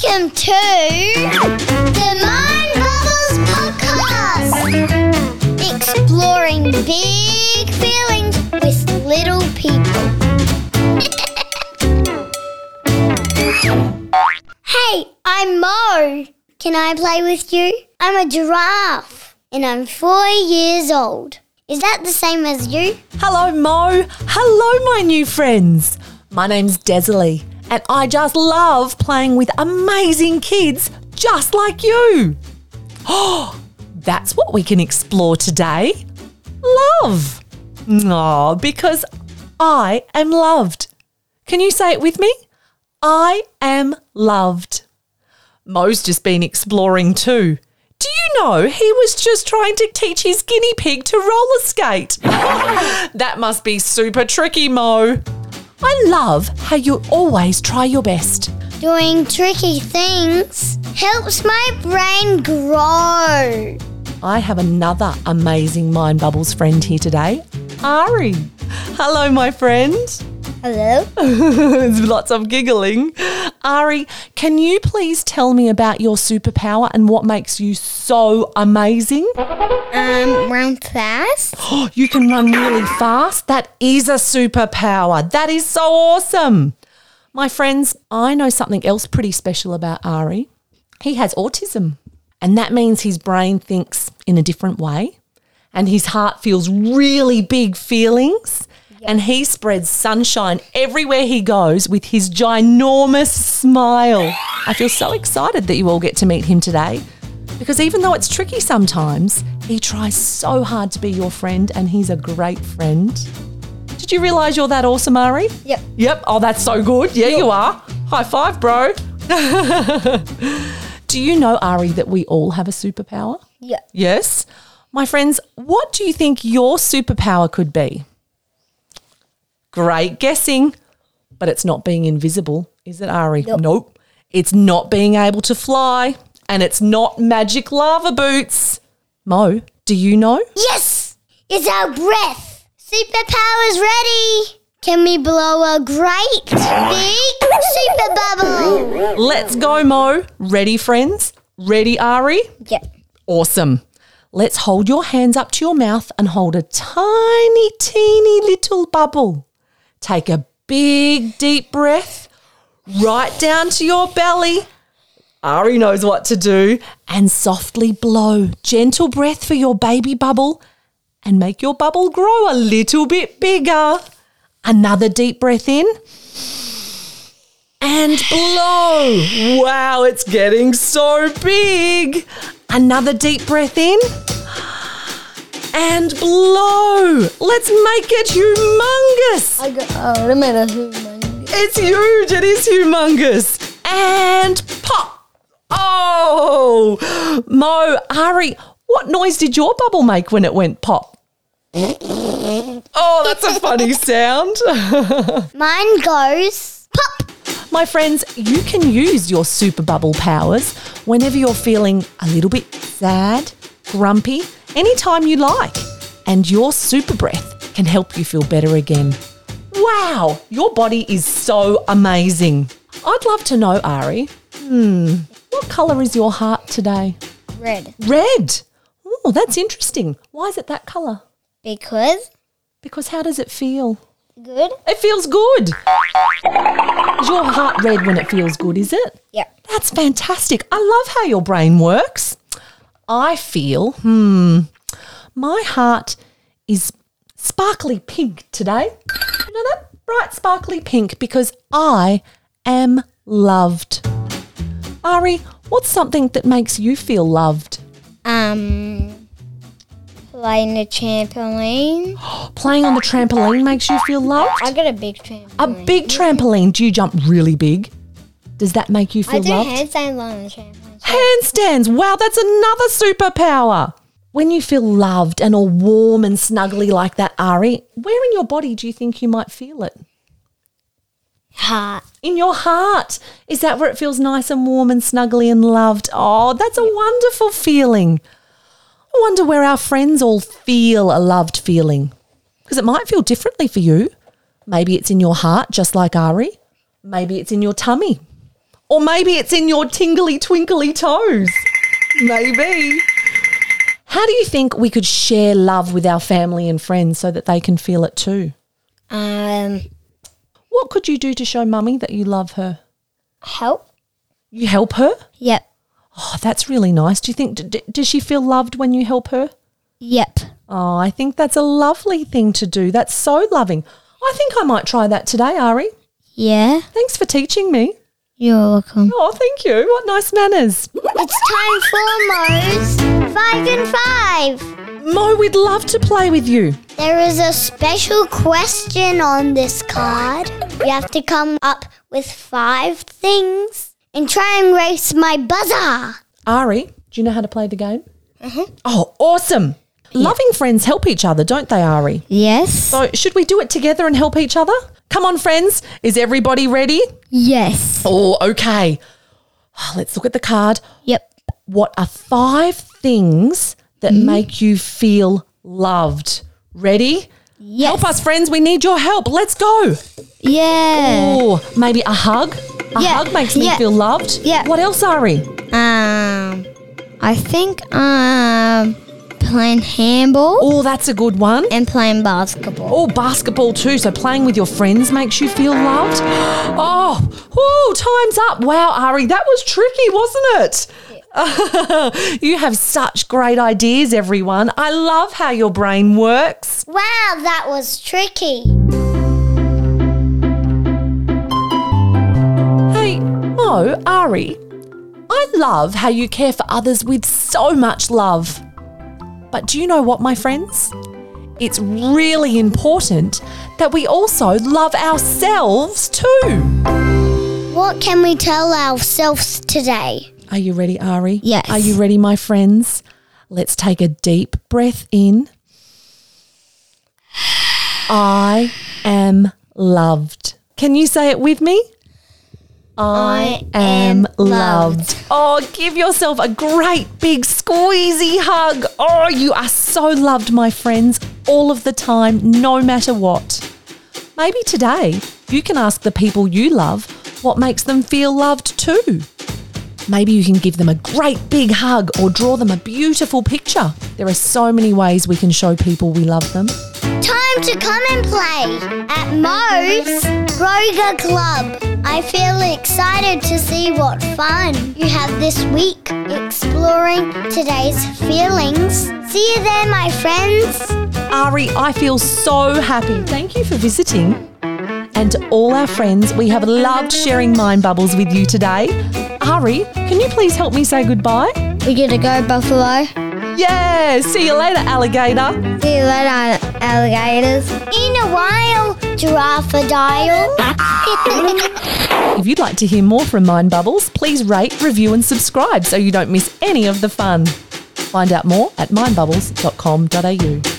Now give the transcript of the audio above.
Welcome to the Mind Bubbles Podcast, exploring big feelings with little people. hey, I'm Mo. Can I play with you? I'm a giraffe and I'm four years old. Is that the same as you? Hello, Mo. Hello, my new friends. My name's Desalie, and I just love playing with amazing kids just like you. Oh, that's what we can explore today. Love. Oh, because I am loved. Can you say it with me? I am loved. Mo's just been exploring too. Do you know he was just trying to teach his guinea pig to roller skate? that must be super tricky, Mo. I love how you always try your best. Doing tricky things helps my brain grow. I have another amazing Mind Bubbles friend here today, Ari. Hello, my friend. Hello? There's lots of giggling. Ari, can you please tell me about your superpower and what makes you so amazing? Um, run fast? You can run really fast. That is a superpower. That is so awesome. My friends, I know something else pretty special about Ari. He has autism, and that means his brain thinks in a different way, and his heart feels really big feelings. And he spreads sunshine everywhere he goes with his ginormous smile. I feel so excited that you all get to meet him today because even though it's tricky sometimes, he tries so hard to be your friend and he's a great friend. Did you realize you're that awesome, Ari? Yep. Yep. Oh, that's so good. Yeah, you are. High five, bro. do you know, Ari, that we all have a superpower? Yeah. Yes. My friends, what do you think your superpower could be? Great guessing, but it's not being invisible, is it, Ari? Nope. It's not being able to fly, and it's not magic lava boots. Mo, do you know? Yes! It's our breath! Superpowers ready! Can we blow a great big super bubble? Let's go, Mo. Ready, friends? Ready, Ari? Yeah. Awesome. Let's hold your hands up to your mouth and hold a tiny, teeny little bubble. Take a big, deep breath right down to your belly. Ari knows what to do. And softly blow. Gentle breath for your baby bubble and make your bubble grow a little bit bigger. Another deep breath in and blow. Wow, it's getting so big. Another deep breath in and blow. Let's make it humongous. I got limit of human. It's huge. It is humongous. And pop. Oh, Mo, Ari, what noise did your bubble make when it went pop? Oh, that's a funny sound. Mine goes pop! My friends, you can use your super bubble powers whenever you're feeling a little bit sad, grumpy, anytime you like. And your super breath can help you feel better again. Wow, your body is so amazing. I'd love to know, Ari. Hmm, what colour is your heart today? Red. Red. Oh, that's interesting. Why is it that colour? Because Because how does it feel? good? It feels good. Is your heart red when it feels good, is it? Yeah. That's fantastic. I love how your brain works. I feel, hmm, my heart is sparkly pink today. You know that? Bright sparkly pink because I am loved. Ari, what's something that makes you feel loved? Um, playing the trampoline. Playing on the trampoline makes you feel loved? I got a big trampoline. A big trampoline. Do you jump really big? Does that make you feel I do loved? handstands on the trampoline. Handstands. Wow, that's another superpower. When you feel loved and all warm and snuggly like that, Ari, where in your body do you think you might feel it? Heart. In your heart. Is that where it feels nice and warm and snuggly and loved? Oh, that's a wonderful feeling. I wonder where our friends all feel a loved feeling. Because it might feel differently for you. Maybe it's in your heart, just like Ari. Maybe it's in your tummy. Or maybe it's in your tingly twinkly toes. Maybe. How do you think we could share love with our family and friends so that they can feel it too? Um, What could you do to show mummy that you love her? help? You help her? Yep. Oh, that's really nice. Do you think, d- d- does she feel loved when you help her? Yep. Oh, I think that's a lovely thing to do. That's so loving. I think I might try that today, Ari. Yeah. Thanks for teaching me. You're welcome. Oh, thank you. What nice manners. It's time for Mo's Five and Five. Mo, we'd love to play with you. There is a special question on this card. You have to come up with five things and try and race my buzzer. Ari, do you know how to play the game? Mm-hmm. Oh, awesome. Loving friends help each other, don't they, Ari? Yes. So, should we do it together and help each other? Come on, friends. Is everybody ready? Yes. Oh, okay. Let's look at the card. Yep. What are five things that make you feel loved? Ready? Yes. Help us, friends. We need your help. Let's go. Yeah. Oh, maybe a hug. A Yeah, hug makes me yeah, feel loved. yeah. What else, Ari? Um, I think um playing handball Oh, that's a good one. and playing basketball. Oh, basketball too. So playing with your friends makes you feel loved. Oh, whoo, time's up. Wow, Ari, that was tricky, wasn't it? you have such great ideas, everyone. I love how your brain works. Wow, that was tricky. Hey, Mo, Ari, I love how you care for others with so much love. But do you know what, my friends? It's really important that we also love ourselves too. What can we tell ourselves today? Are you ready, Ari? Yes. Are you ready, my friends? Let's take a deep breath in. I am loved. Can you say it with me? I am loved. Oh, give yourself a great big squeezy hug. Oh, you are so loved, my friends, all of the time, no matter what. Maybe today you can ask the people you love what makes them feel loved too. Maybe you can give them a great big hug or draw them a beautiful picture. There are so many ways we can show people we love them. Time to come and play at Mo's Broga Club. I feel excited to see what fun you have this week exploring today's feelings. See you there, my friends. Ari, I feel so happy. Thank you for visiting. And to all our friends, we have loved sharing mind bubbles with you today. Ari, can you please help me say goodbye? We're gonna go, Buffalo. Yeah, see you later, alligator. See you later, alligators. In a while, giraffe dial. If you'd like to hear more from Mind Bubbles, please rate, review, and subscribe so you don't miss any of the fun. Find out more at mindbubbles.com.au.